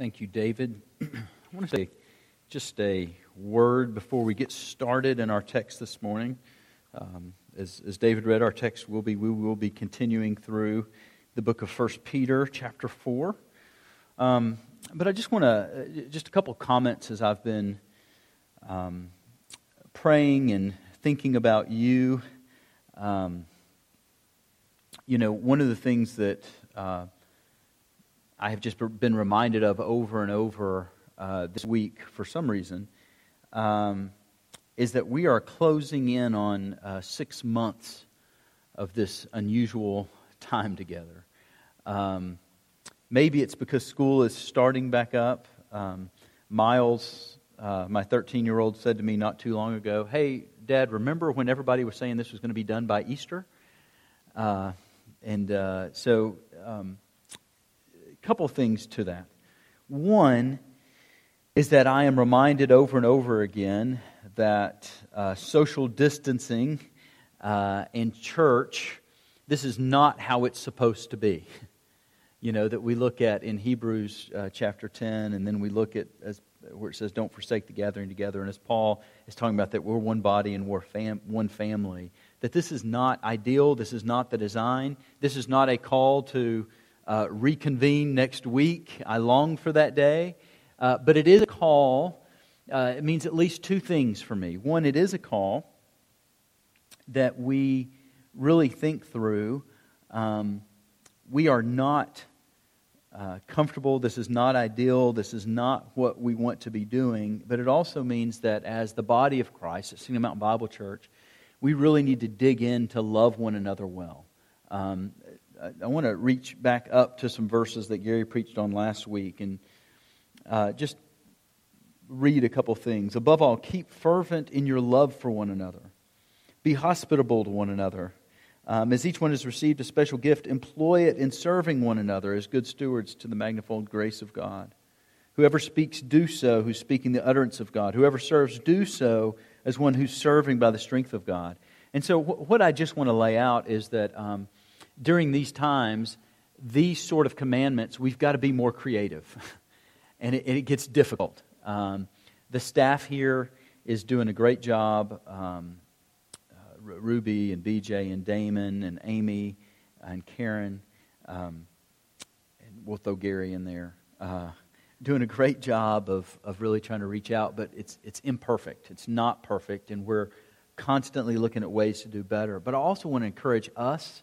Thank you, David. I want to say just a word before we get started in our text this morning. Um, as, as David read our text, will be we will be continuing through the book of First Peter, chapter four. Um, but I just want to just a couple comments as I've been um, praying and thinking about you. Um, you know, one of the things that uh, I have just been reminded of over and over uh, this week for some reason um, is that we are closing in on uh, six months of this unusual time together. Um, maybe it's because school is starting back up. Um, Miles, uh, my 13 year old, said to me not too long ago, Hey, Dad, remember when everybody was saying this was going to be done by Easter? Uh, and uh, so um, couple things to that. One is that I am reminded over and over again that uh, social distancing uh, in church, this is not how it's supposed to be. You know, that we look at in Hebrews uh, chapter 10, and then we look at as, where it says, Don't forsake the gathering together. And as Paul is talking about that we're one body and we're fam- one family, that this is not ideal. This is not the design. This is not a call to uh, reconvene next week. I long for that day. Uh, but it is a call. Uh, it means at least two things for me. One, it is a call that we really think through. Um, we are not uh, comfortable. This is not ideal. This is not what we want to be doing. But it also means that as the body of Christ at Signal Mountain Bible Church, we really need to dig in to love one another well. Um, I want to reach back up to some verses that Gary preached on last week and uh, just read a couple things. Above all, keep fervent in your love for one another. Be hospitable to one another. Um, as each one has received a special gift, employ it in serving one another as good stewards to the magnified grace of God. Whoever speaks, do so, who's speaking the utterance of God. Whoever serves, do so as one who's serving by the strength of God. And so, wh- what I just want to lay out is that. Um, during these times, these sort of commandments, we've got to be more creative. and, it, it, gets difficult. Um, the staff here is doing a great job. Um, uh, Ruby and BJ and Damon and Amy and Karen, um, and we'll throw Gary in there, uh, doing a great job of, of really trying to reach out, but it's, it's imperfect. It's not perfect, and we're constantly looking at ways to do better. But I also want to encourage us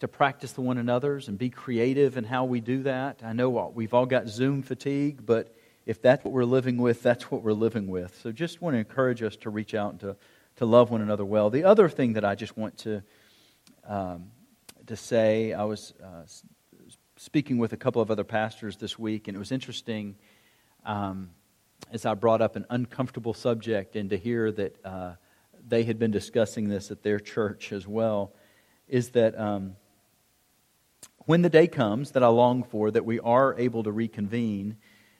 to practice the one another's and be creative in how we do that. I know we've all got Zoom fatigue, but if that's what we're living with, that's what we're living with. So just want to encourage us to reach out and to, to love one another well. The other thing that I just want to, um, to say, I was uh, speaking with a couple of other pastors this week, and it was interesting um, as I brought up an uncomfortable subject and to hear that uh, they had been discussing this at their church as well, is that. Um, when the day comes that I long for, that we are able to reconvene,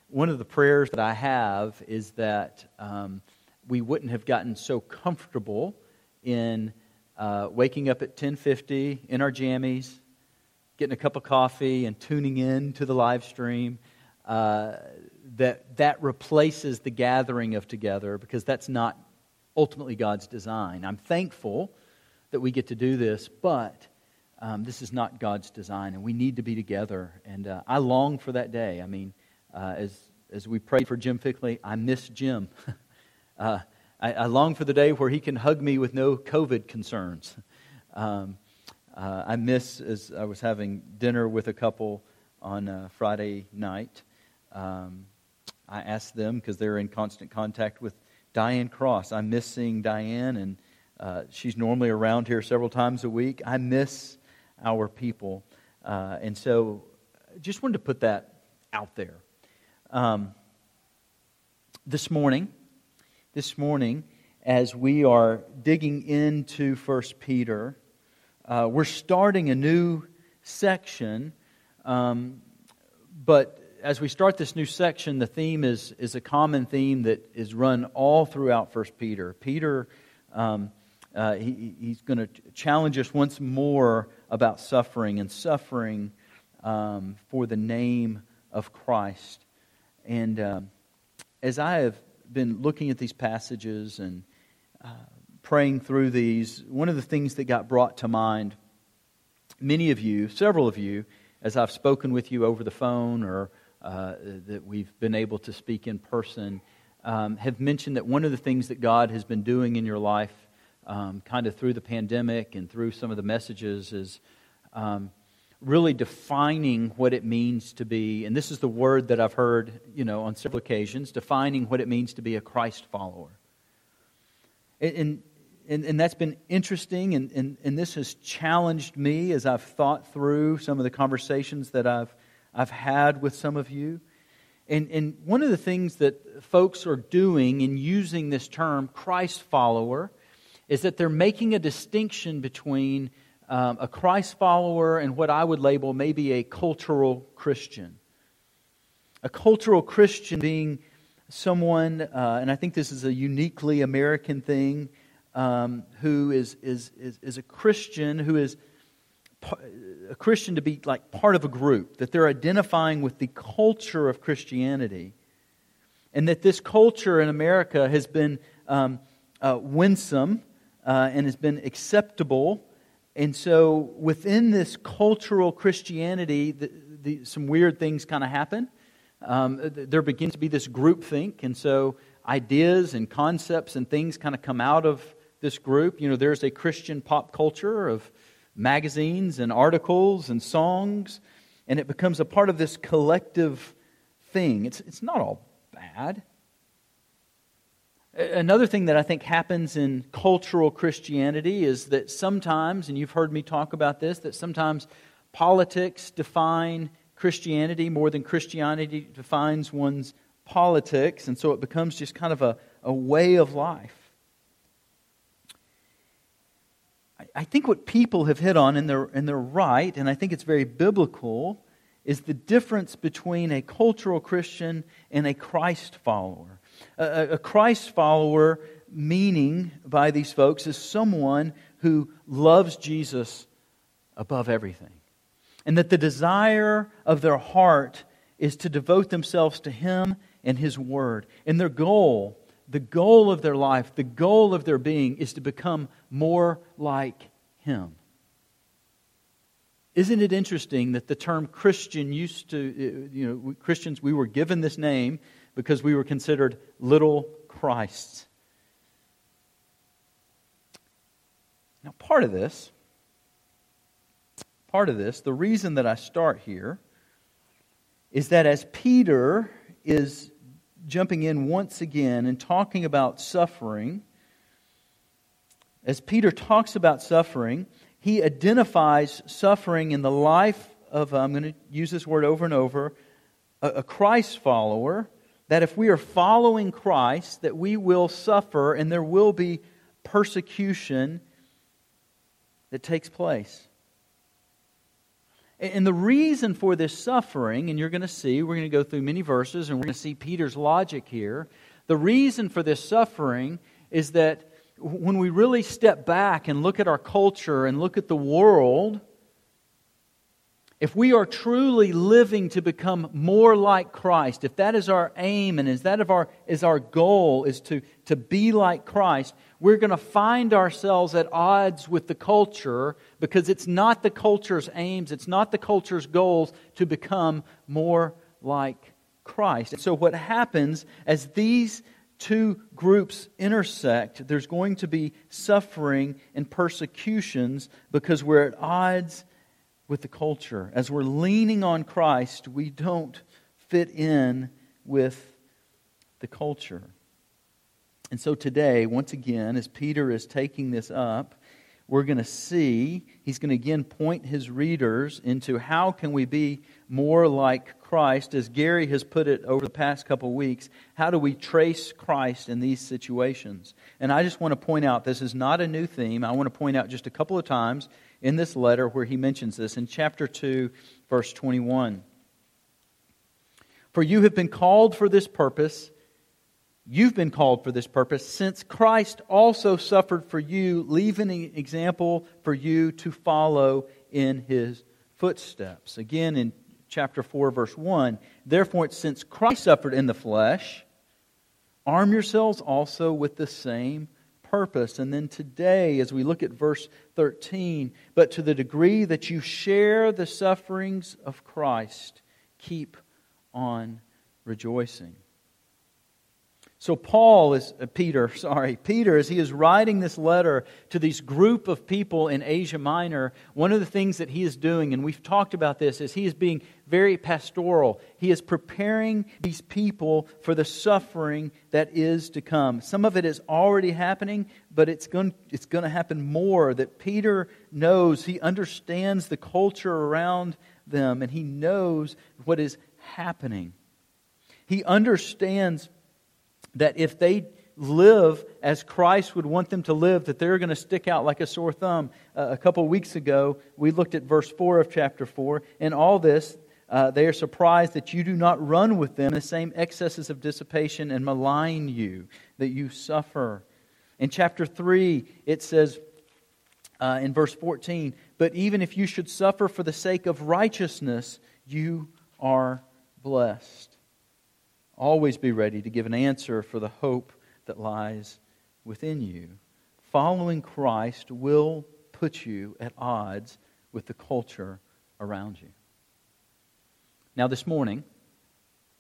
one of the prayers that I have is that um, we wouldn't have gotten so comfortable in uh, waking up at 10:50 in our jammies, getting a cup of coffee, and tuning in to the live stream. Uh, that that replaces the gathering of together because that's not ultimately God's design. I'm thankful that we get to do this, but um, this is not God's design, and we need to be together. And uh, I long for that day. I mean, uh, as, as we prayed for Jim Fickley, I miss Jim. uh, I, I, long for the day where he can hug me with no COVID concerns. Um, uh, I miss, as I was having dinner with a couple on uh, Friday night, um, I asked them, because they're in constant contact with Diane Cross. I miss seeing Diane, and uh, she's normally around here several times a week. I miss our people. Uh, and so just wanted to put that out there. Um, this morning, this morning, as we are digging into First Peter, uh, we're starting a new section. Um, but as we start this new section, the theme is, is a common theme that is run all throughout First Peter. Peter, um, uh, he, he's going to challenge us once more about suffering and suffering um, for the name of Christ. And um, as I have been looking at these passages and uh, praying through these, one of the things that got brought to mind, many of you, several of you, as I've spoken with you over the phone or uh, that we've been able to speak in person, um, have mentioned that one of the things that God has been doing in your life, um, kind of through the pandemic and through some of the messages, is um, really defining what it means to be, and this is the word that I've heard, you know, on several occasions, defining what it means to be a Christ follower. And, and, and that's been interesting, and, and, and this has challenged me as I've thought through some of the conversations that I've, I've had with some of you. And, and one of the things that folks are doing in using this term, Christ follower, is that they're making a distinction between um, a Christ follower and what I would label maybe a cultural Christian. A cultural Christian being someone, uh, and I think this is a uniquely American thing, um, who is, is, is, is a Christian who is a Christian to be like part of a group, that they're identifying with the culture of Christianity, and that this culture in America has been um, uh, winsome uh, and has been acceptable. And so, within this cultural Christianity, the, the, some weird things kind of happen. Um, there begins to be this groupthink, and so ideas and concepts and things kind of come out of this group. You know, there's a Christian pop culture of magazines and articles and songs, and it becomes a part of this collective thing. It's, it's not all bad. Another thing that I think happens in cultural Christianity is that sometimes, and you've heard me talk about this, that sometimes politics define Christianity more than Christianity defines one's politics, and so it becomes just kind of a, a way of life. I think what people have hit on, and they're, and they're right, and I think it's very biblical, is the difference between a cultural Christian and a Christ follower. A, a Christ follower, meaning by these folks, is someone who loves Jesus above everything. And that the desire of their heart is to devote themselves to Him and His Word. And their goal the goal of their life, the goal of their being, is to become more like Him. Isn't it interesting that the term Christian used to, uh, you know, Christians, we were given this name because we were considered little Christs. Now, part of this, part of this, the reason that I start here is that as Peter is jumping in once again and talking about suffering, as Peter talks about suffering, he identifies suffering in the life of, I'm going to use this word over and over, a, Christ follower, that if we are following Christ, that we will suffer and there will be persecution that takes place. And the reason for this suffering, and you're going to see, we're going to go through many verses and we're going to see Peter's logic here. The reason for this suffering is that when we really step back and look at our culture and look at the world, if we are truly living to become more like Christ, if that is our aim and is that of our, is our goal, is to, to be like Christ, we're going to find ourselves at odds with the culture because it's not the culture's aims, it's not the culture's goals to become more like Christ. And so, what happens as these two groups intersect, there's going to be suffering and persecutions because we're at odds with the culture. As we're leaning on Christ, we don't fit in with the culture. And so today, once again, as Peter is taking this up, we're going to see he's going to again point his readers into how can we be more like christ as gary has put it over the past couple weeks how do we trace christ in these situations and i just want to point out this is not a new theme i want to point out just a couple of times in this letter where he mentions this in chapter 2, verse 21. For you have been called for this purpose. You've been called for this purpose, since Christ also suffered for you, leaving an example for you to follow in his footsteps. Again, in chapter 4, verse 1. Therefore, since Christ suffered in the flesh, arm yourselves also with the same purpose. And then today, as we look at verse 13, but to the degree that you share the sufferings of Christ, keep on rejoicing. So, Paul is, uh, Peter, sorry, Peter, as he is writing this letter to this group of people in Asia Minor, one of the things that he is doing, and we've talked about this, is he is being very pastoral. He is preparing these people for the suffering that is to come. Some of it is already happening, but it's going, it's going to happen more. That Peter knows, he understands the culture around them, and he knows what is happening. He understands that if they live as Christ would want them to live, that they're going to stick out like a sore thumb. Uh, a couple weeks ago, we looked at verse 4 of chapter 4. In all this, uh, they are surprised that you do not run with them the same excesses of dissipation and malign you, that you suffer. In chapter 3, it says uh, in verse 14, But even if you should suffer for the sake of righteousness, you are blessed. Always be ready to give an answer for the hope that lies within you. Following Christ will put you at odds with the culture around you. Now, this morning,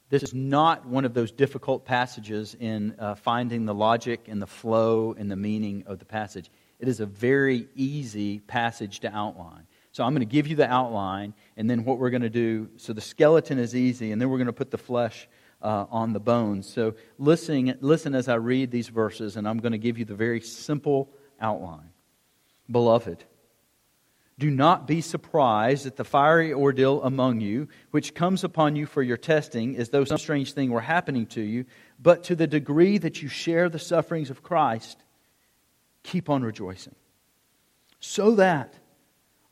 this is not one of those difficult passages in uh, finding the logic and the flow and the meaning of the passage. It is a very easy passage to outline. So I'm going to give you the outline, and then what we're going to do. So the skeleton is easy, and then we're going to put the flesh uh, on the bones. So listen, listen as I read these verses, and I'm going to give you the very simple outline. Beloved, do not be surprised at the fiery ordeal among you, which comes upon you for your testing, as though some strange thing were happening to you. But to the degree that you share the sufferings of Christ, keep on rejoicing. So that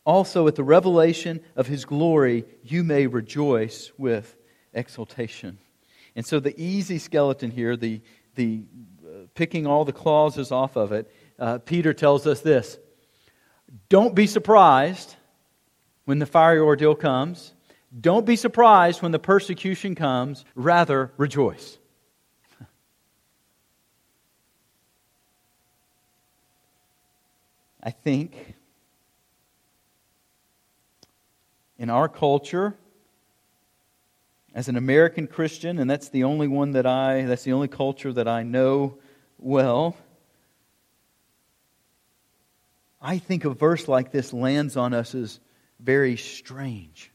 also at the revelation of his glory you may rejoice with exultation. And so the easy skeleton here, the, the uh, picking all the clauses off of it, uh, Peter tells us this Don't be surprised when the fiery ordeal comes. Don't be surprised when the persecution comes. Rather, rejoice. I think in our culture, as an American Christian, and that's the only one that I, that's the only culture that I know well, I think a verse like this lands on us as very strange.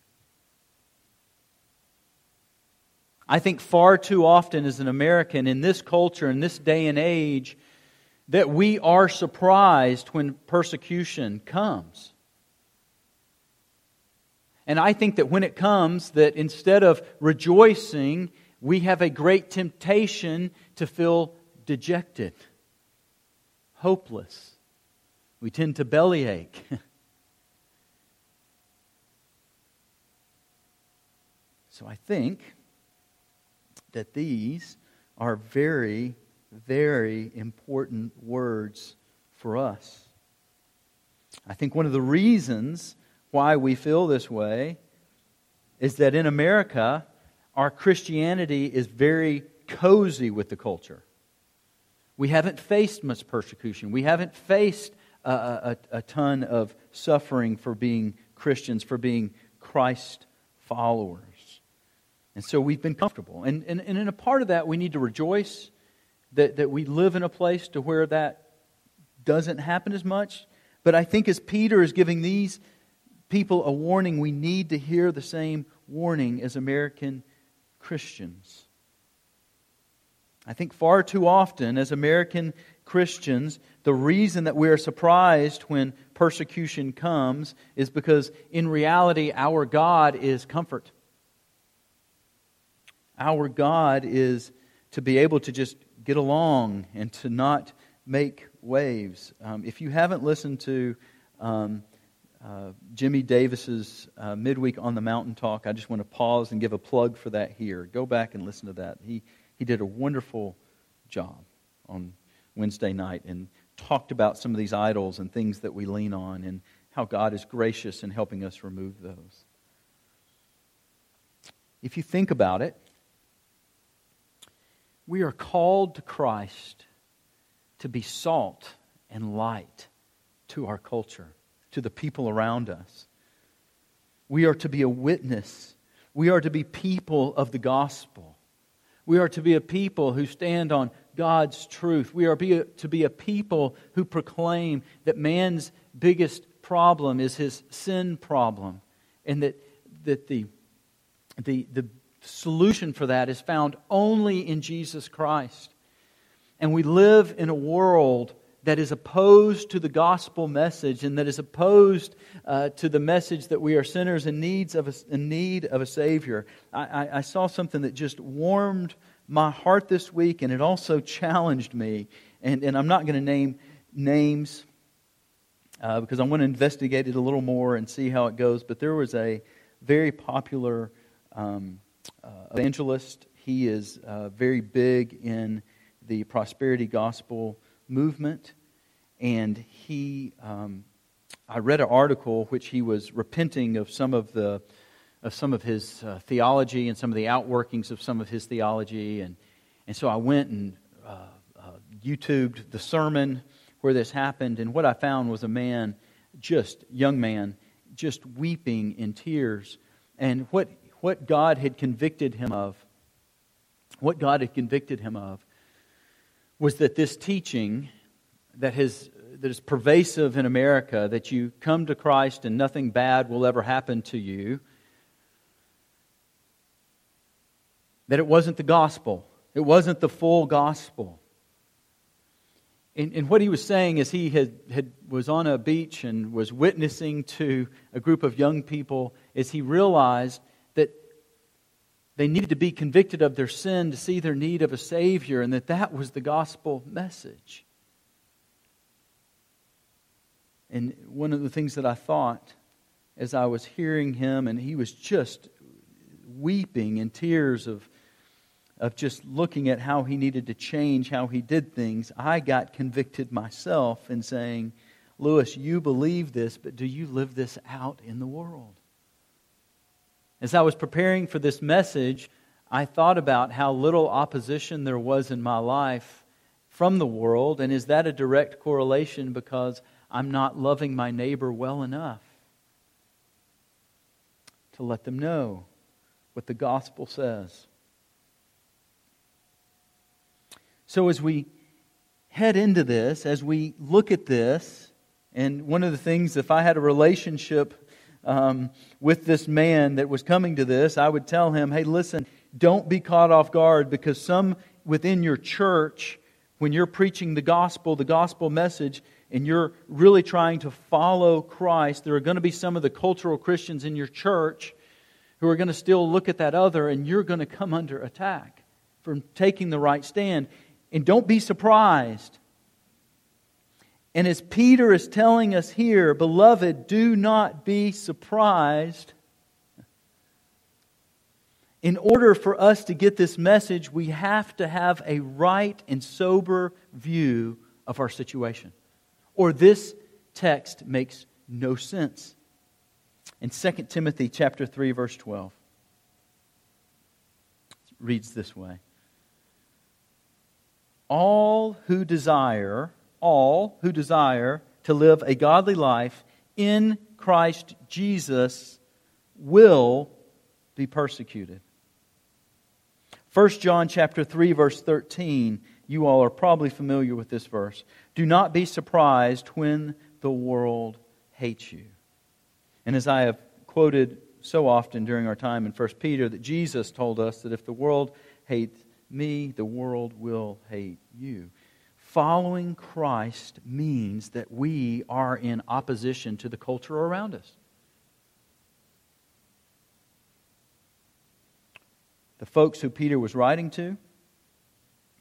I think far too often as an American in this culture, in this day and age, that we are surprised when persecution comes. And I think that when it comes, that instead of rejoicing, we have a great temptation to feel dejected, hopeless. We tend to bellyache. so I think that these are very, very important words for us. I think one of the reasons why we feel this way is that in America, our Christianity is very cozy with the culture. We haven't faced much persecution. We haven't faced a, a, a, ton of suffering for being Christians, for being Christ followers. And so we've been comfortable. And, and, and in a part of that, we need to rejoice that, that we live in a place to where that doesn't happen as much. But I think as Peter is giving these people a warning, we need to hear the same warning as American Christians. I think far too often, as American Christians, the reason that we are surprised when persecution comes is because, in reality, our God is comfort. Our God is to be able to just get along and to not make waves. Um, if you haven't listened to um, uh, Jimmy Davis's uh, midweek on the mountain talk. I just want to pause and give a plug for that here. Go back and listen to that. He he did a wonderful job on Wednesday night and talked about some of these idols and things that we lean on and how God is gracious in helping us remove those. if you think about it, we are called to Christ to be salt and light to our culture, to the people around us. We are to be a witness. We are to be people of the gospel. We are to be a people who stand on God's truth. We are to be a people who proclaim that man's biggest problem is his sin problem, and that, that the, the, the solution for that is found only in Jesus Christ. And we live in a world that is opposed to the gospel message and that is opposed uh, to the message that we are sinners in, needs of a, in need of a Savior. I, I, I saw something that just warmed my heart this week and it also challenged me. And, and I'm not going to name names uh, because I want to investigate it a little more and see how it goes. But there was a very popular um, uh, evangelist. He is uh, very big in the prosperity gospel movement. And he, um, I read an article which he was repenting of some of the of some of his uh, theology and some of the outworkings of some of his theology, and and so I went and uh, uh, YouTubed the sermon where this happened, and what I found was a man, just young man, just weeping in tears, and what what God had convicted him of, what God had convicted him of, was that this teaching that, has, that is pervasive in America, that you come to Christ and nothing bad will ever happen to you, that it wasn't the gospel. It wasn't the full gospel. And, and, what he was saying is he had, had, was on a beach and was witnessing to a group of young people as he realized they needed to be convicted of their sin to see their need of a Savior, and that that was the gospel message. And one of the things that I thought as I was hearing him, and he was just weeping in tears of, of just looking at how he needed to change how he did things, I got convicted myself in saying, Lewis, you believe this, but do you live this out in the world? As I was preparing for this message, I thought about how little opposition there was in my life from the world, and is that a direct correlation because I'm not loving my neighbor well enough to let them know what the gospel says? So, as we head into this, as we look at this, and one of the things, if I had a relationship um, with this man that was coming to this, I would tell him, hey, listen, don't be caught off guard because some within your church, when you're preaching the gospel, the gospel message, and you're really trying to follow Christ, there are going to be some of the cultural Christians in your church who are going to still look at that other, and you're going to come under attack from taking the right stand. And don't be surprised and as Peter is telling us here, beloved, do not be surprised. In order for us to get this message, we have to have a right and sober view of our situation. Or this text makes no sense. In 2 Timothy chapter 3 verse 12 reads this way. All who desire all who desire to live a godly life in Christ Jesus will be persecuted. 1 John chapter 3 verse 13, you all are probably familiar with this verse. Do not be surprised when the world hates you. And as I have quoted so often during our time in 1 Peter that Jesus told us that if the world hates me, the world will hate you following Christ means that we are in opposition to the culture around us. The folks who Peter was writing to,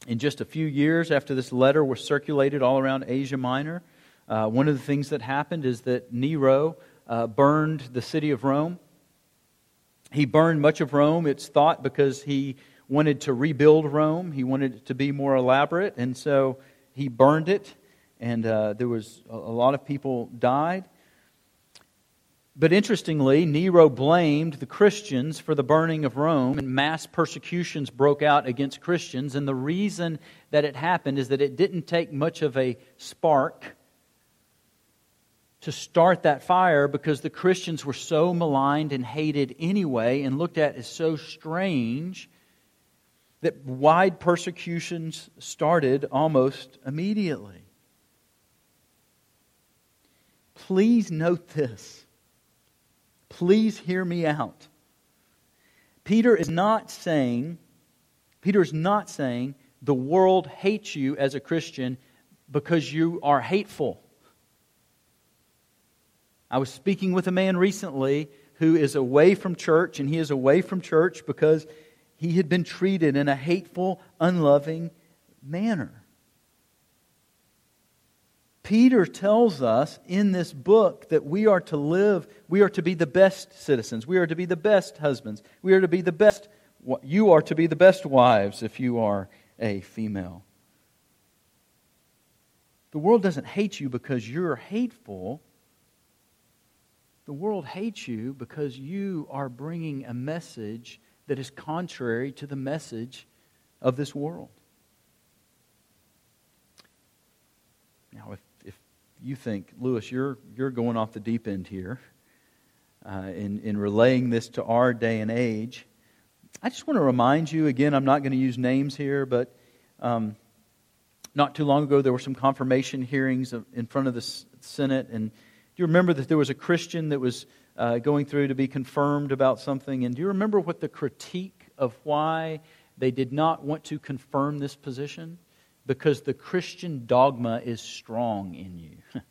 in just a few years after this letter was circulated all around Asia Minor, uh, one of the things that happened is that Nero uh, burned the city of Rome. He burned much of Rome, it's thought, because he wanted to rebuild Rome. He wanted it to be more elaborate. And so he burned it, and uh, there was a, a lot of people died. But interestingly, Nero blamed the Christians for the burning of Rome, and mass persecutions broke out against Christians. And the reason that it happened is that it didn't take much of a spark to start that fire because the Christians were so maligned and hated anyway and looked at as so strange that wide persecutions started almost immediately. Please note this Please hear me out. Peter is not saying, Peter is not saying the world hates you as a Christian because you are hateful. I was speaking with a man recently who is away from church, and he is away from church because he had been treated in a hateful, unloving manner. Peter tells us in this book that we are to live, we are to be the best citizens, we are to be the best husbands, we are to be the best, you are to be the best wives if you are a female. The world doesn't hate you because you're hateful. The world hates you because you are bringing a message that is contrary to the message of this world. Now, if if you think, Lewis, you're, you're going off the deep end here uh, in, in relaying this to our day and age. I just want to remind you again, I'm not going to use names here, but um, not too long ago there were some confirmation hearings in front of the Senate. And do you remember that there was a Christian that was uh, going through to be confirmed about something? And do you remember what the critique of why they did not want to confirm this position? because the Christian dogma is strong in you.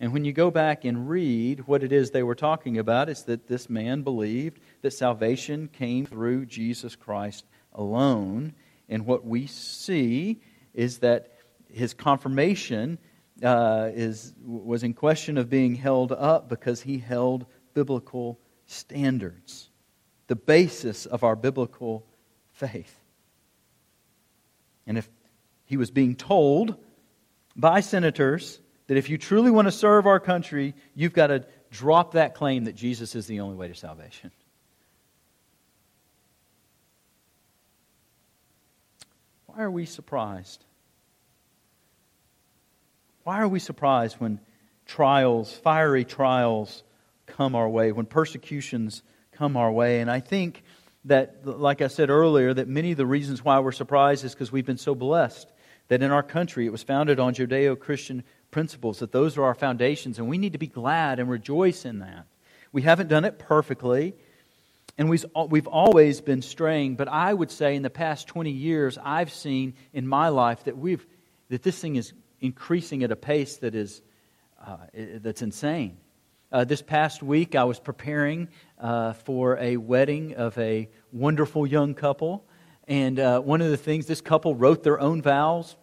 and when you go back and read what it is they were talking about, it's that this man believed that salvation came through Jesus Christ alone. And what we see is that his confirmation uh, is, was in question of being held up because he held biblical standards, the basis of our biblical faith. And if he was being told by senators that if you truly want to serve our country, you've got to drop that claim that Jesus is the only way to salvation. Why are we surprised? Why are we surprised when trials, fiery trials, come our way, when persecutions come our way? And I think that, like I said earlier, that many of the reasons why we're surprised is because we've been so blessed that in our country it was founded on Judeo Christian principles, that those are our foundations, and we need to be glad and rejoice in that. We haven't done it perfectly, and we've, always been straying, but I would say in the past 20 years, I've seen in my life that, we've, that this thing is increasing at a pace that is, uh, that's insane. Uh, this past week, I was preparing uh, for a wedding of a wonderful young couple. And uh, one of the things, this couple wrote their own vows,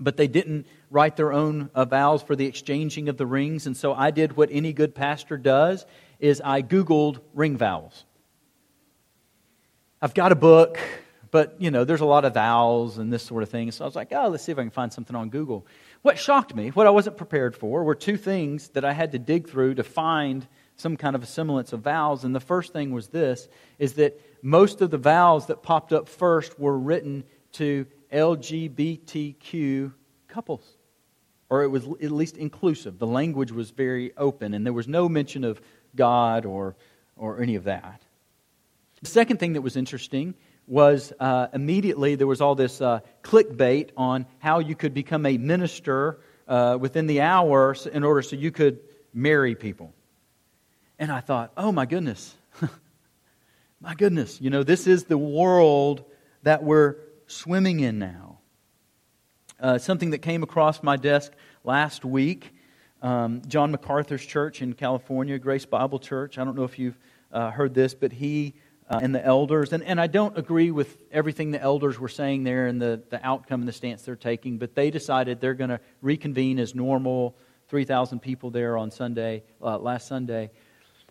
but they didn't write their own uh, vows for the exchanging of the rings. And so I did what any good pastor does, is I Googled ring vows. I've got a book, but, you know, there's a lot of vows and this sort of thing. So I was like, oh, let's see if I can find something on Google. What shocked me, what I wasn't prepared for, were two things that I had to dig through to find some kind of a semblance of vows. And the first thing was this, is that most of the vows that popped up first were written to LGBTQ couples. Or it was at least inclusive. The language was very open, and there was no mention of God or, or any of that. The second thing that was interesting was uh, immediately there was all this uh, clickbait on how you could become a minister uh, within the hour in order so you could marry people. And I thought, oh my goodness, my goodness, you know, this is the world that we're swimming in now. Uh, something that came across my desk last week um, John MacArthur's church in California, Grace Bible Church. I don't know if you've uh, heard this, but he uh, and the elders, and, and I don't agree with everything the elders were saying there and the, the outcome and the stance they're taking, but they decided they're going to reconvene as normal 3,000 people there on Sunday, uh, last Sunday.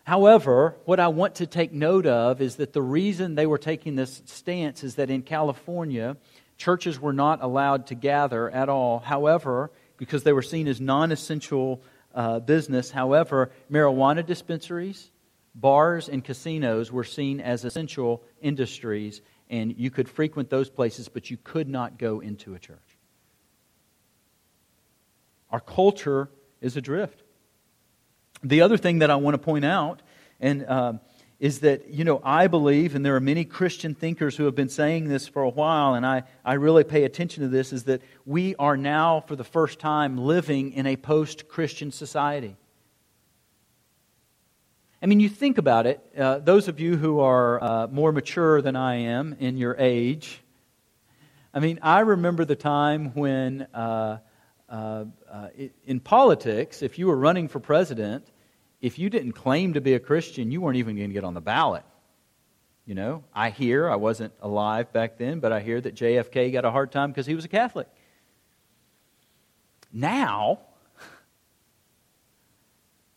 However, what I want to take note of is that the reason they were taking this stance is that in California, churches were not allowed to gather at all. However, because they were seen as non essential uh, business. However, marijuana dispensaries, bars, and casinos were seen as essential industries, and you could frequent those places, but you could not go into a church. Our culture is adrift. The other thing that I want to point out, and uh, is that, you know, I believe, and there are many Christian thinkers who have been saying this for a while, and I, I really pay attention to this, is that we are now, for the first time, living in a post Christian society. I mean, you think about it, uh, those of you who are uh, more mature than I am in your age, I mean, I remember the time when uh, uh, uh in politics, if you were running for president, if you didn't claim to be a Christian, you weren't even going to get on the ballot. You know, I hear, I wasn't alive back then, but I hear that JFK got a hard time because he was a Catholic. Now,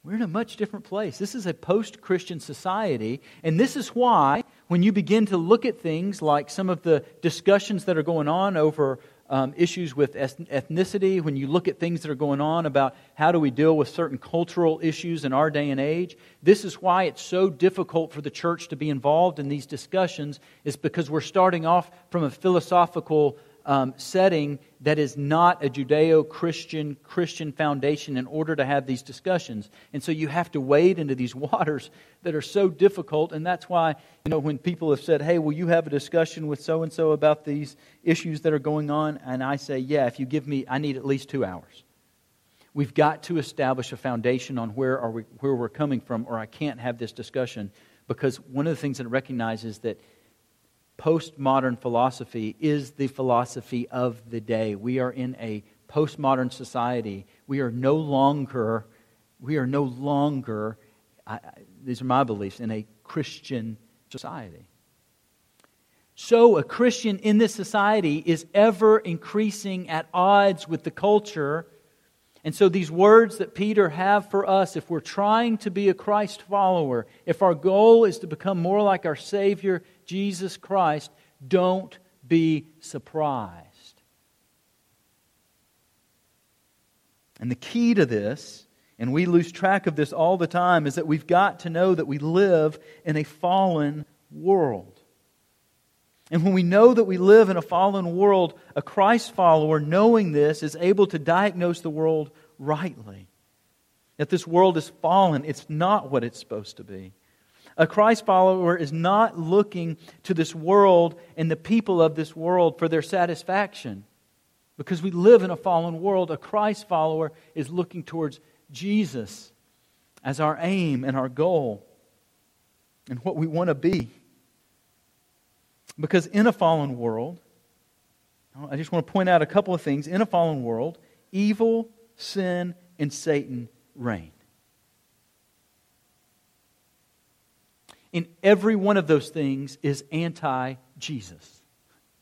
we're in a much different place. This is a post Christian society, and this is why, when you begin to look at things like some of the discussions that are going on over um, issues with ethnicity, when you look at things that are going on about how do we deal with certain cultural issues in our day and age, this is why it's so difficult for the church to be involved in these discussions, is because we're starting off from a philosophical um, setting that is not a Judeo Christian Christian foundation in order to have these discussions. And so you have to wade into these waters that are so difficult. And that's why, you know, when people have said, hey, will you have a discussion with so and so about these issues that are going on? And I say, yeah, if you give me, I need at least two hours. We've got to establish a foundation on where, are we, where we're coming from, or I can't have this discussion. Because one of the things that I recognize is that postmodern philosophy is the philosophy of the day. We are in a postmodern society. We are no longer, we are no longer, I, these are my beliefs, in a Christian society. So, a Christian in this society is ever increasing at odds with the culture. And so, these words that Peter have for us, if we're trying to be a Christ follower, if our goal is to become more like our Savior, Jesus Christ, don't be surprised. And the key to this, and we lose track of this all the time, is that we've got to know that we live in a fallen world. And when we know that we live in a fallen world, a Christ follower, knowing this, is able to diagnose the world rightly. That this world is fallen, it's not what it's supposed to be. A Christ follower is not looking to this world and the people of this world for their satisfaction. Because we live in a fallen world, a Christ follower is looking towards Jesus as our aim and our goal and what we want to be. Because in a fallen world, I just want to point out a couple of things. In a fallen world, evil, sin, and Satan reign. in every one of those things is anti Jesus,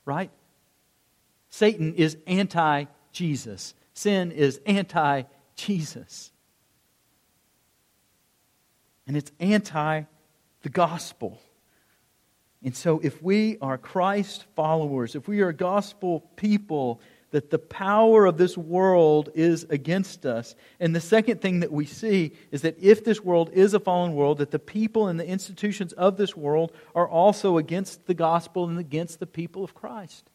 right? Satan is anti Jesus, sin is anti Jesus. And it's anti the gospel. And so, if we are Christ followers, if we are gospel people, that the power of this world is against us. And the second thing that we see is that if this world is a fallen world, that the people and the institutions of this world are also against the gospel and against the people of Christ.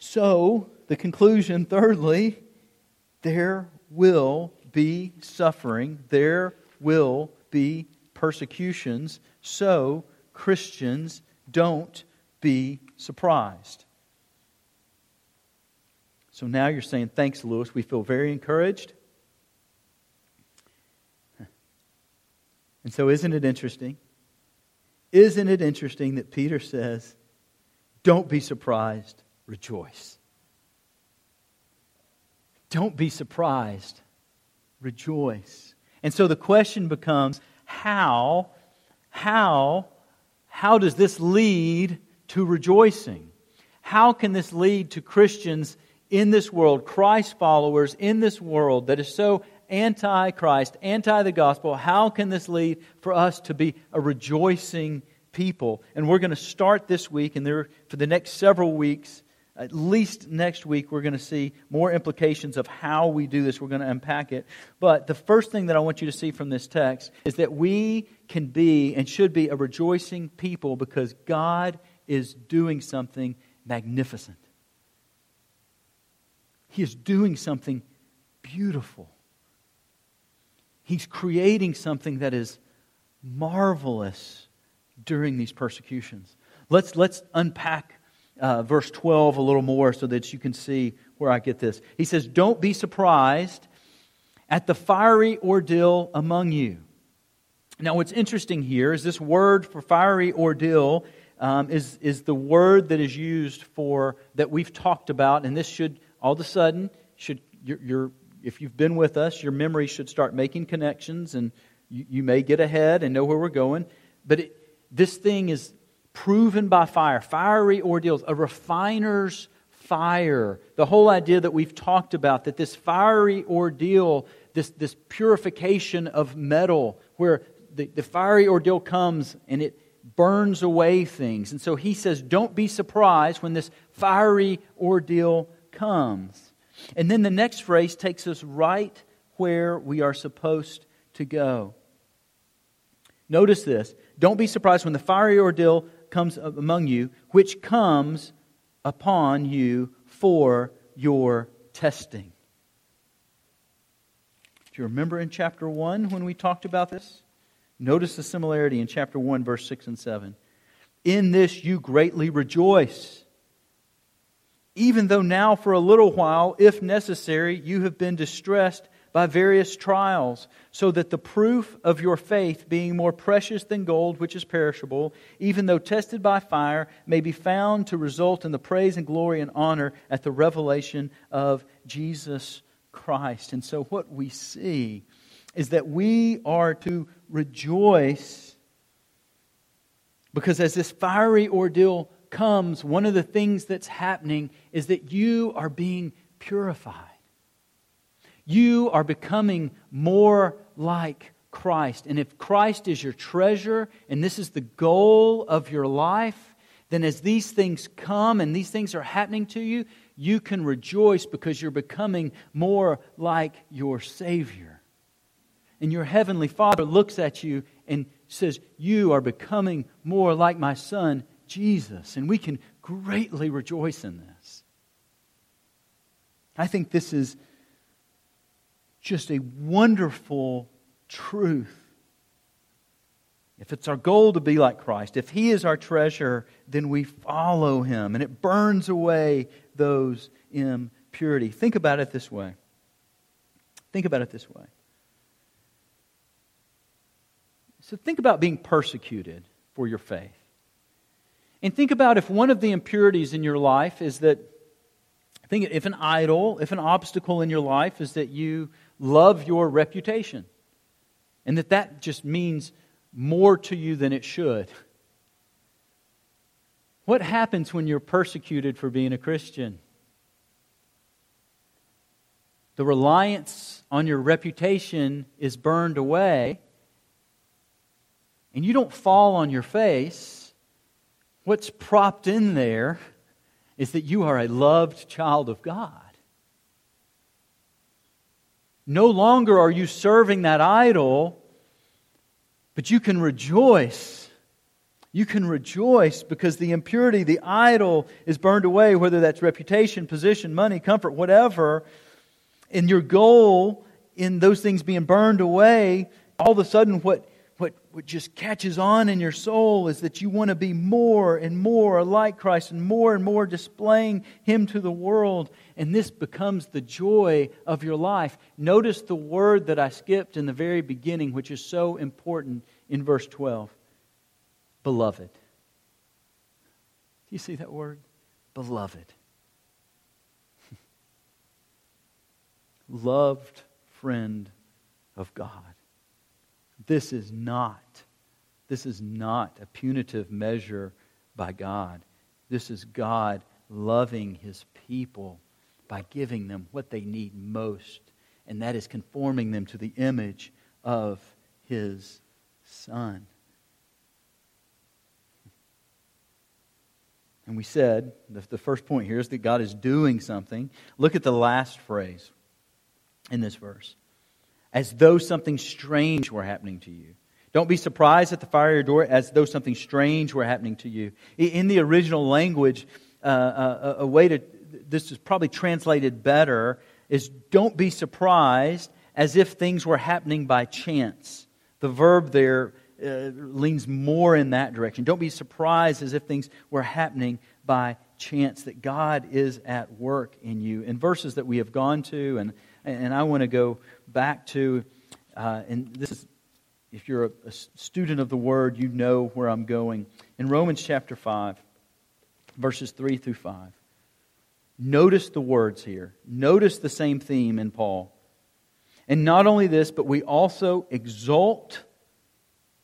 So, the conclusion, thirdly, there will be suffering, there will be persecutions. So, Christians don't be surprised. So now you're saying, Thanks, Lewis. We feel very encouraged. And so, isn't it interesting? Isn't it interesting that Peter says, Don't be surprised, rejoice. Don't be surprised, rejoice. And so the question becomes how, how, how does this lead to rejoicing. How can this lead to Christians in this world, Christ followers in this world that is so anti Christ, anti the gospel? How can this lead for us to be a rejoicing people? And we're going to start this week, and there, for the next several weeks, At least next week, we're going to see more implications of how we do this. We're going to unpack it. But the first thing that I want you to see from this text is that we can be and should be a rejoicing people because God is doing something magnificent. He is doing something beautiful. He's creating something that is marvelous during these persecutions. Let's, let's unpack uh, verse 12 a little more so that you can see where I get this. He says, Don't be surprised at the fiery ordeal among you. Now, what's interesting here is this word for fiery ordeal um, is, is the word that is used for that we've talked about, and this should all of a sudden should your, your if you've been with us, your memory should start making connections, and you, you may get ahead and know where we're going. But it, this thing is proven by fire, fiery ordeals, a refiner's fire. The whole idea that we've talked about, that this fiery ordeal, this, this purification of metal, where the, the fiery ordeal comes and it burns away things. And so he says, don't be surprised when this fiery ordeal comes. And then the next phrase takes us right where we are supposed to go. Notice this. Don't be surprised when the fiery ordeal comes among you, which comes upon you for your testing. Do you remember in chapter 1 when we talked about this? Notice the similarity in chapter 1, verse 6 and 7. In this you greatly rejoice, even though now for a little while, if necessary, you have been distressed by various trials, so that the proof of your faith, being more precious than gold, which is perishable, even though tested by fire, may be found to result in the praise and glory and honor at the revelation of Jesus Christ. And so, what we see is that we are to rejoice because as this fiery ordeal comes, one of the things that's happening is that you are being purified. You are becoming more like Christ. And if Christ is your treasure and this is the goal of your life, then as these things come and these things are happening to you, you can rejoice because you're becoming more like your Savior. And your Heavenly Father looks at you and says, You are becoming more like my Son, Jesus. And we can greatly rejoice in this. I think this is just a wonderful truth. If it's our goal to be like Christ, if He is our treasure, then we follow Him and it burns away those impurity. Think about it this way. Think about it this way. So think about being persecuted for your faith. And think about if one of the impurities in your life is that, think if an idol, if an obstacle in your life is that you love your reputation. And that that just means more to you than it should. What happens when you're persecuted for being a Christian? The reliance on your reputation is burned away, and you don't fall on your face. What's propped in there is that you are a loved child of God. No longer are you serving that idol, but you can rejoice. You can rejoice because the impurity, the idol, is burned away, whether that's reputation, position, money, comfort, whatever. And your goal in those things being burned away, all of a sudden, what what, what just catches on in your soul is that you want to be more and more like Christ and more and more displaying Him to the world. And this becomes the joy of your life. Notice the word that I skipped in the very beginning, which is so important in verse 12 Beloved. Do you see that word? Beloved. Loved friend of God. This is not, this is not a punitive measure by God. This is God loving his people by giving them what they need most, and that is conforming them to the image of his Son. And we said the, first point here is that God is doing something. Look at the last phrase in this verse as though something strange were happening to you. Don't be surprised at the fire door as though something strange were happening to you. In the original language, uh, uh a, a way to, this is probably translated better, is don't be surprised as if things were happening by chance. The verb there uh, leans more in that direction. Don't be surprised as if things were happening by chance, that God is at work in you. In verses that we have gone to, and, and I want to go back to, uh, and this is, if you're a, a student of the Word, you know where I'm going. In Romans chapter 5, verses 3 through 5. Notice the words here. Notice the same theme in Paul. And not only this, but we also exult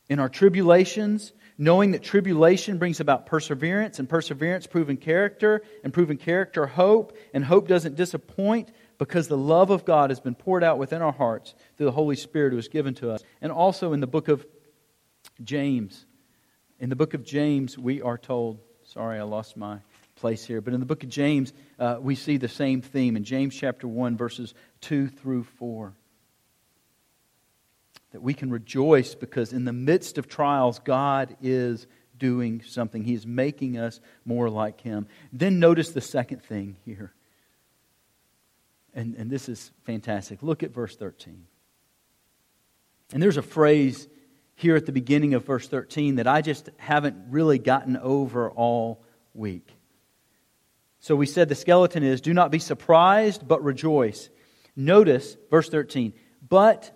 in our tribulations, knowing that tribulation brings about perseverance, and perseverance, proven character, and proven character, hope, and hope doesn't disappoint because the love of God has been poured out within our hearts through the Holy Spirit who was given to us. And also in the book of James, in the book of James, we are told, sorry, I lost my place here, but in the book of James, uh, we see the same theme in James chapter 1, verses 2 through 4 that we can rejoice because in the midst of trials, God is doing something. He is making us more like Him. Then notice the second thing here. And, and this is fantastic. Look at verse 13. And there's a phrase here at the beginning of verse 13 that I just haven't really gotten over all week. So we said the skeleton is do not be surprised, but rejoice. Notice verse 13. But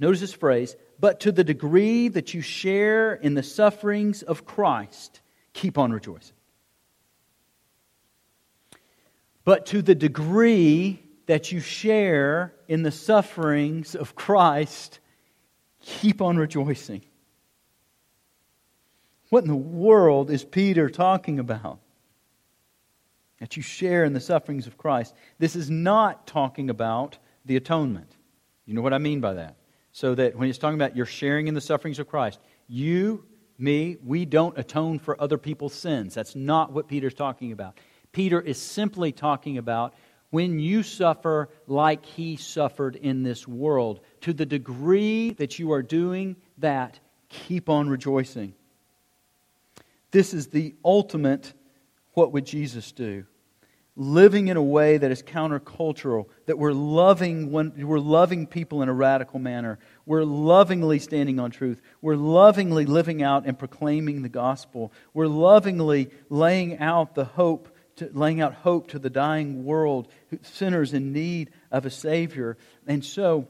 Notice this phrase, but to the degree that you share in the sufferings of Christ, keep on rejoicing. But to the degree that you share in the sufferings of Christ, keep on rejoicing. What in the world is Peter talking about? That you share in the sufferings of Christ. This is not talking about the atonement. You know what I mean by that? So that when he's talking about you're sharing in the sufferings of Christ, you, me, we don't atone for other people's sins. That's not what Peter's talking about. Peter is simply talking about when you suffer like he suffered in this world. To the degree that you are doing that, keep on rejoicing. This is the ultimate what would Jesus do? living in a way that is countercultural, that we're loving, when, we're loving people in a radical manner. We're lovingly standing on truth. We're lovingly living out and proclaiming the gospel. We're lovingly laying out the hope, to, laying out hope to the dying world, sinners in need of a Savior. And so,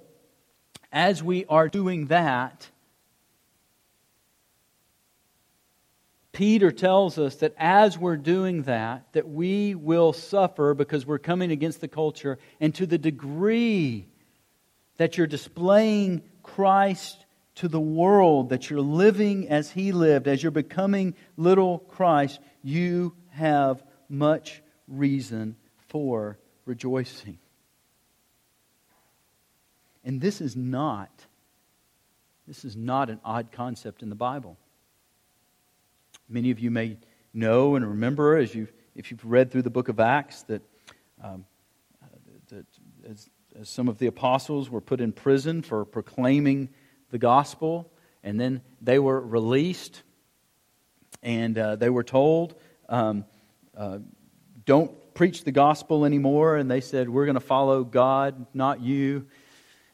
as we are doing that, Peter tells us that as we're doing that, that we will suffer because we're coming against the culture. And to the degree that you're displaying Christ to the world, that you're living as he lived, as you're becoming little Christ, you have much reason for rejoicing. And this is not this is not an odd concept in the Bible. Many of you may know and remember, as you if you've read through the book of Acts, that, um, that as, as some of the apostles were put in prison for proclaiming the gospel, and then they were released, and uh, they were told, um, "Don't preach the gospel anymore." And they said, "We're going to follow God, not you."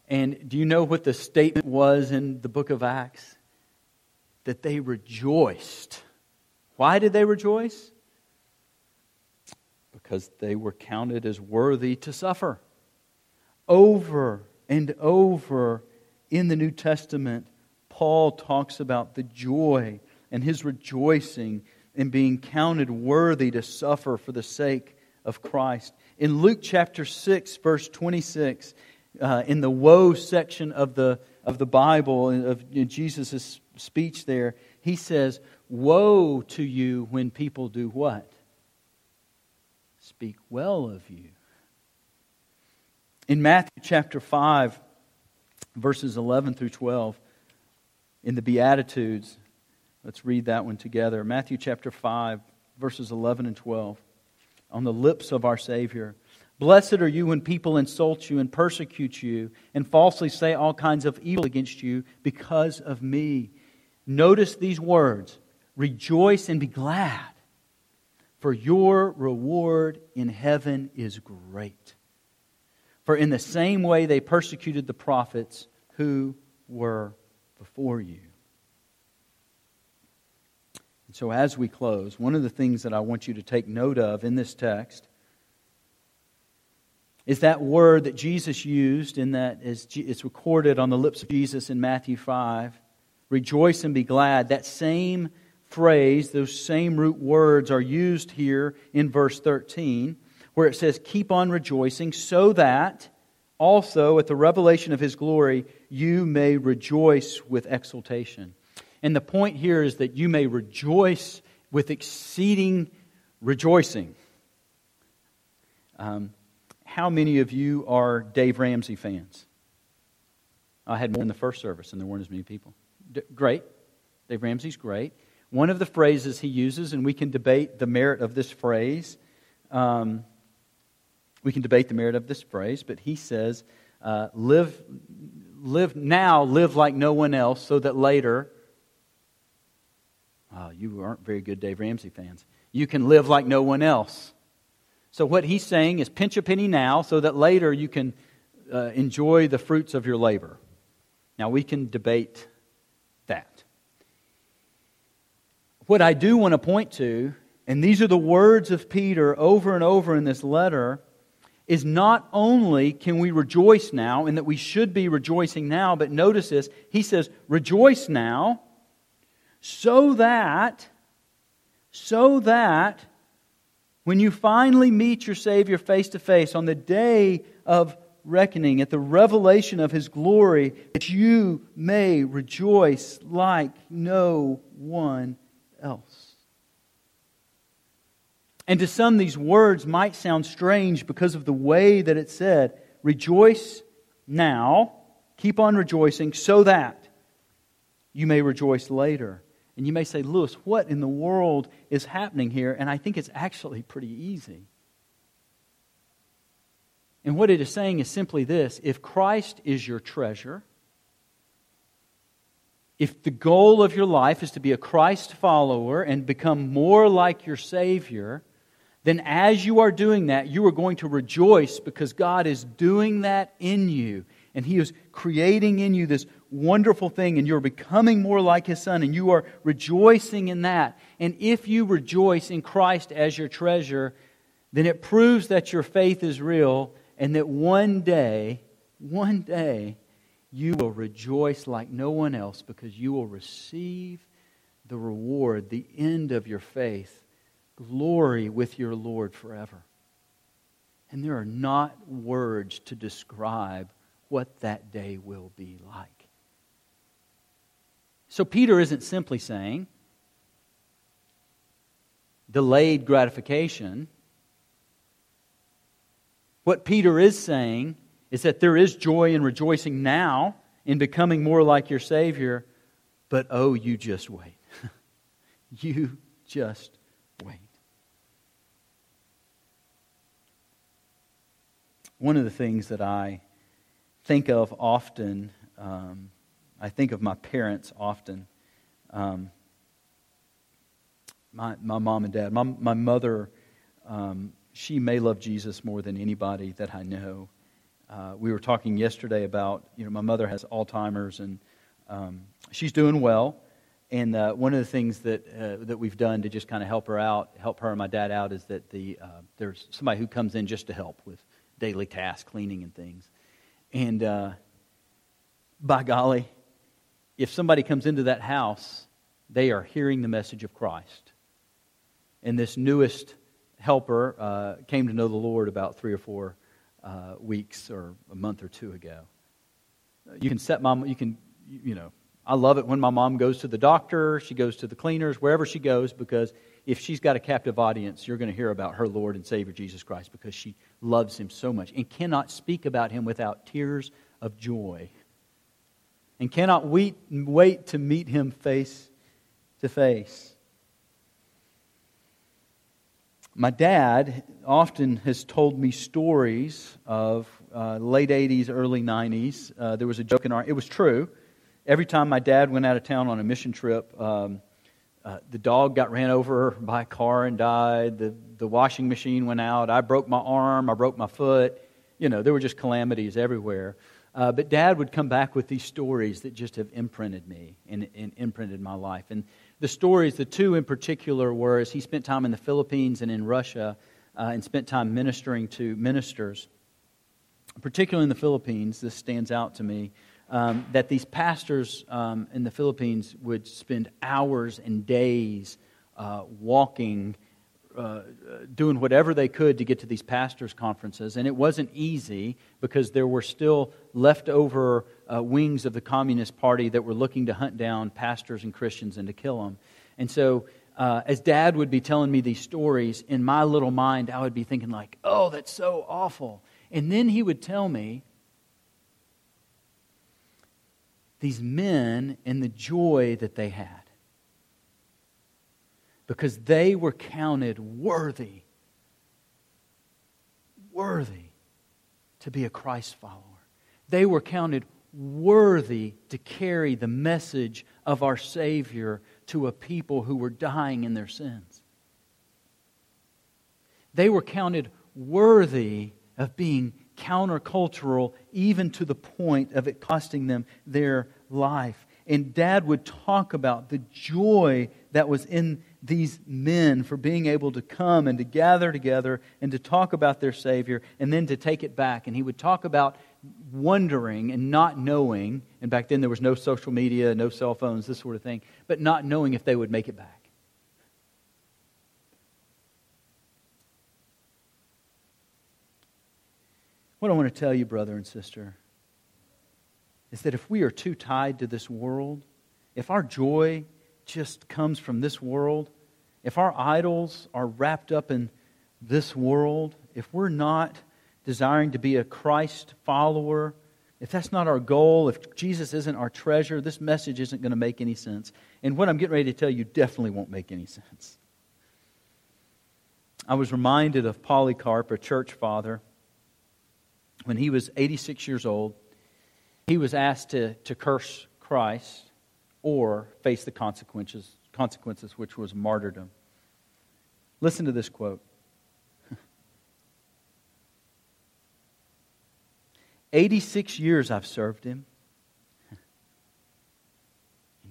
And do you know what the statement was in the book of Acts? That they rejoiced why did they rejoice? Because they were counted as worthy to suffer. Over and over in the New Testament, Paul talks about the joy and his rejoicing in being counted worthy to suffer for the sake of Christ. In Luke chapter 6, verse 26, uh, in the woe section of the, of the Bible, of Jesus' speech there, he says, Woe to you when people do what? Speak well of you. In Matthew chapter 5, verses 11 through 12, in the Beatitudes, let's read that one together. Matthew chapter 5, verses 11 and 12, on the lips of our Savior. Blessed are you when people insult you and persecute you and falsely say all kinds of evil against you because of me. Notice these words Rejoice and be glad, for your reward in heaven is great. For in the same way they persecuted the prophets who were before you. And so, as we close, one of the things that I want you to take note of in this text is that word that Jesus used in that it's recorded on the lips of Jesus in Matthew 5 rejoice and be glad. That same phrase those same root words are used here in verse 13 where it says keep on rejoicing so that also at the revelation of his glory you may rejoice with exultation and the point here is that you may rejoice with exceeding rejoicing um, how many of you are Dave Ramsey fans? I had more in the first service, and there weren't as many people. D- great. Dave Ramsey's great. One of the phrases he uses, and we can debate the merit of this phrase. Um, we can debate the merit of this phrase, but he says, uh, live, live now, live like no one else, so that later, oh, you aren't very good Dave Ramsey fans, you can live like no one else. So, what he's saying is pinch a penny now so that later you can uh, enjoy the fruits of your labor. Now, we can debate that. What I do want to point to, and these are the words of Peter over and over in this letter, is not only can we rejoice now, and that we should be rejoicing now, but notice this. He says, Rejoice now, so that, so that when you finally meet your Savior face to face on the day of reckoning, at the revelation of His glory, that you may rejoice like no one else. And to some, these words might sound strange because of the way that it said, Rejoice now, keep on rejoicing, so that you may rejoice later. And you may say, Lewis, what in the world is happening here? And I think it's actually pretty easy. And what it is saying is simply this if Christ is your treasure, if the goal of your life is to be a Christ follower and become more like your Savior, then as you are doing that, you are going to rejoice because God is doing that in you. And He is creating in you this wonderful thing and you're becoming more like his son and you are rejoicing in that. And if you rejoice in Christ as your treasure, then it proves that your faith is real and that one day, one day, you will rejoice like no one else because you will receive the reward, the end of your faith, glory with your Lord forever. And there are not words to describe what that day will be like. So Peter isn't simply saying delayed gratification. What Peter is saying is that there is joy and rejoicing now in becoming more like your Savior, but oh, you just wait. you just wait. One of the things that I think of often um, I think of my parents often. Um, my, my mom and dad. My, my mother, um, she may love Jesus more than anybody that I know. Uh, we were talking yesterday about, you know, my mother has Alzheimer's and um, she's doing well. And uh, one of the things that, uh, that we've done to just kind of help her out, help her and my dad out, is that the, uh, there's somebody who comes in just to help with daily tasks, cleaning and things. And uh, by golly, if somebody comes into that house, they are hearing the message of Christ. And this newest helper uh, came to know the Lord about three or four uh, weeks or a month or two ago. You can set mom, you can, you know, I love it when my mom goes to the doctor, she goes to the cleaners, wherever she goes, because if she's got a captive audience, you're going to hear about her Lord and Savior Jesus Christ because she loves him so much and cannot speak about him without tears of joy and cannot wait, to meet him face to face. My dad often has told me stories of uh, late 80s, early 90s. Uh, there was a joke in our, it was true. Every time my dad went out of town on a mission trip, um, uh, the dog got ran over by a car and died. The, the washing machine went out. I broke my arm. I broke my foot. You know, there were just calamities everywhere. Uh, but dad would come back with these stories that just have imprinted me and, and imprinted my life. And the stories, the two in particular, were as he spent time in the Philippines and in Russia uh, and spent time ministering to ministers. Particularly in the Philippines, this stands out to me. Um, that these pastors um, in the Philippines would spend hours and days uh, walking, uh, doing whatever they could to get to these pastors' conferences. And it wasn't easy because there were still leftover uh, wings of the Communist Party that were looking to hunt down pastors and Christians and to kill them. And so, uh, as Dad would be telling me these stories, in my little mind, I would be thinking, like, oh, that's so awful. And then he would tell me these men and the joy that they had because they were counted worthy, worthy to be a Christ follower. They were counted worthy to carry the message of our Savior to a people who were dying in their sins. They were counted worthy of being countercultural, even to the point of it costing them their life. And Dad would talk about the joy that was in these men for being able to come and to gather together and to talk about their Savior and then to take it back. And he would talk about wondering and not knowing, and back then there was no social media, no cell phones, this sort of thing, but not knowing if they would make it back. What I want to tell you, brother and sister, is that if we are too tied to this world, if our joy just comes from this world, if our idols are wrapped up in this world, if we're not desiring to be a Christ follower, if that's not our goal, if Jesus isn't our treasure, this message isn't going to make any sense. And what I'm getting ready to tell you definitely won't make any sense. I was reminded of Polycarp, a church father. When he was 86 years old, he was asked to, to curse Christ or face the consequences, consequences, which was martyrdom. Listen to this quote 86 years I've served him, and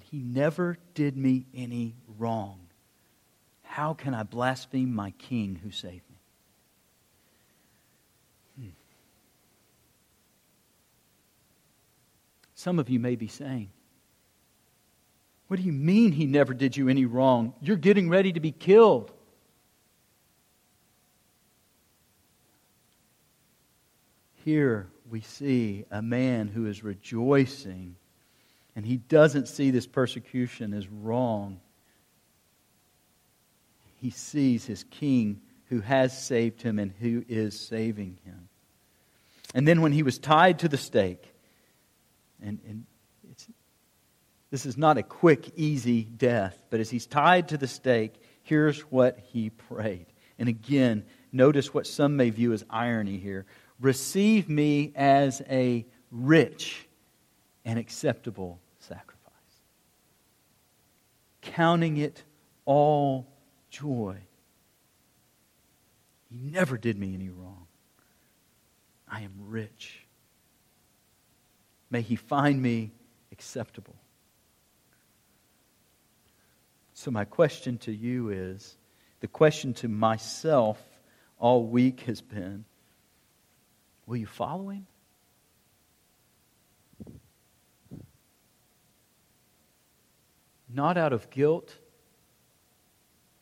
he never did me any wrong. How can I blaspheme my king who saved me? Hmm. Some of you may be saying, What do you mean he never did you any wrong? You're getting ready to be killed. Here we see a man who is rejoicing, and he doesn't see this persecution as wrong. He sees his king who has saved him and who is saving him. And then when he was tied to the stake, and, and this is not a quick, easy death, but as he's tied to the stake, here's what he prayed. And again, notice what some may view as irony here. Receive me as a rich and acceptable sacrifice. Counting it all joy. He never did me any wrong. I am rich. May he find me acceptable. So, my question to you is the question to myself all week has been Will you follow him? Not out of guilt,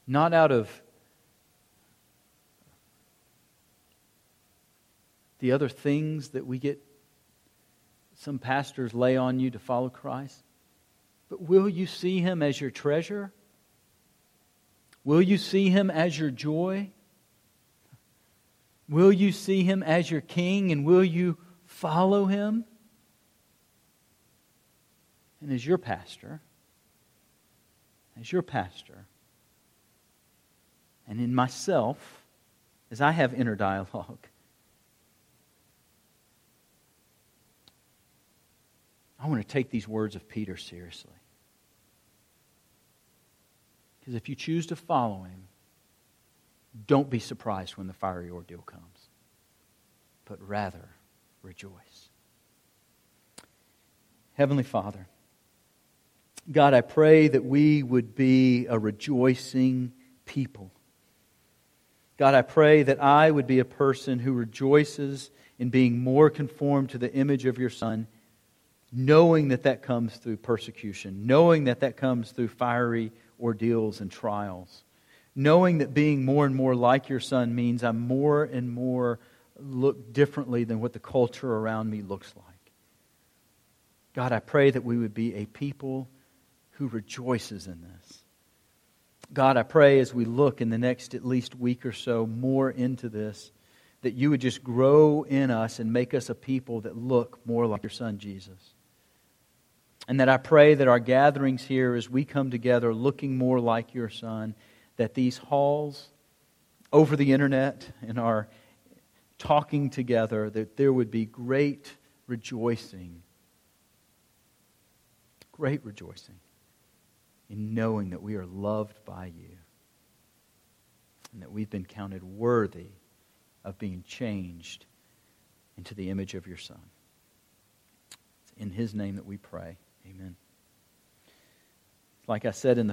not out of the other things that we get, some pastors lay on you to follow Christ, but will you see him as your treasure? Will you see him as your joy? Will you see him as your king and will you follow him? And as your pastor, as your pastor, and in myself as I have inner dialogue. I want to take these words of Peter seriously. Because if you choose to follow him, don't be surprised when the fiery ordeal comes, but rather rejoice. Heavenly Father, God, I pray that we would be a rejoicing people. God, I pray that I would be a person who rejoices in being more conformed to the image of your Son, knowing that that comes through persecution, knowing that that comes through fiery ordeals and trials, knowing that being more and more like your Son means I'm more and more look differently than what the culture around me looks like. God, I pray that we would be a people who rejoices in this. God, I pray as we look in the next at least week or so more into this, that you would just grow in us and make us a people that look more like your Son, Jesus. And that I pray that our gatherings here, as we come together looking more like your Son, that these halls over the internet and our talking together, that there would be great rejoicing. Great rejoicing in knowing that we are loved by you and that we've been counted worthy of being changed into the image of your Son. It's in His name that we pray. Amen. Like I said in the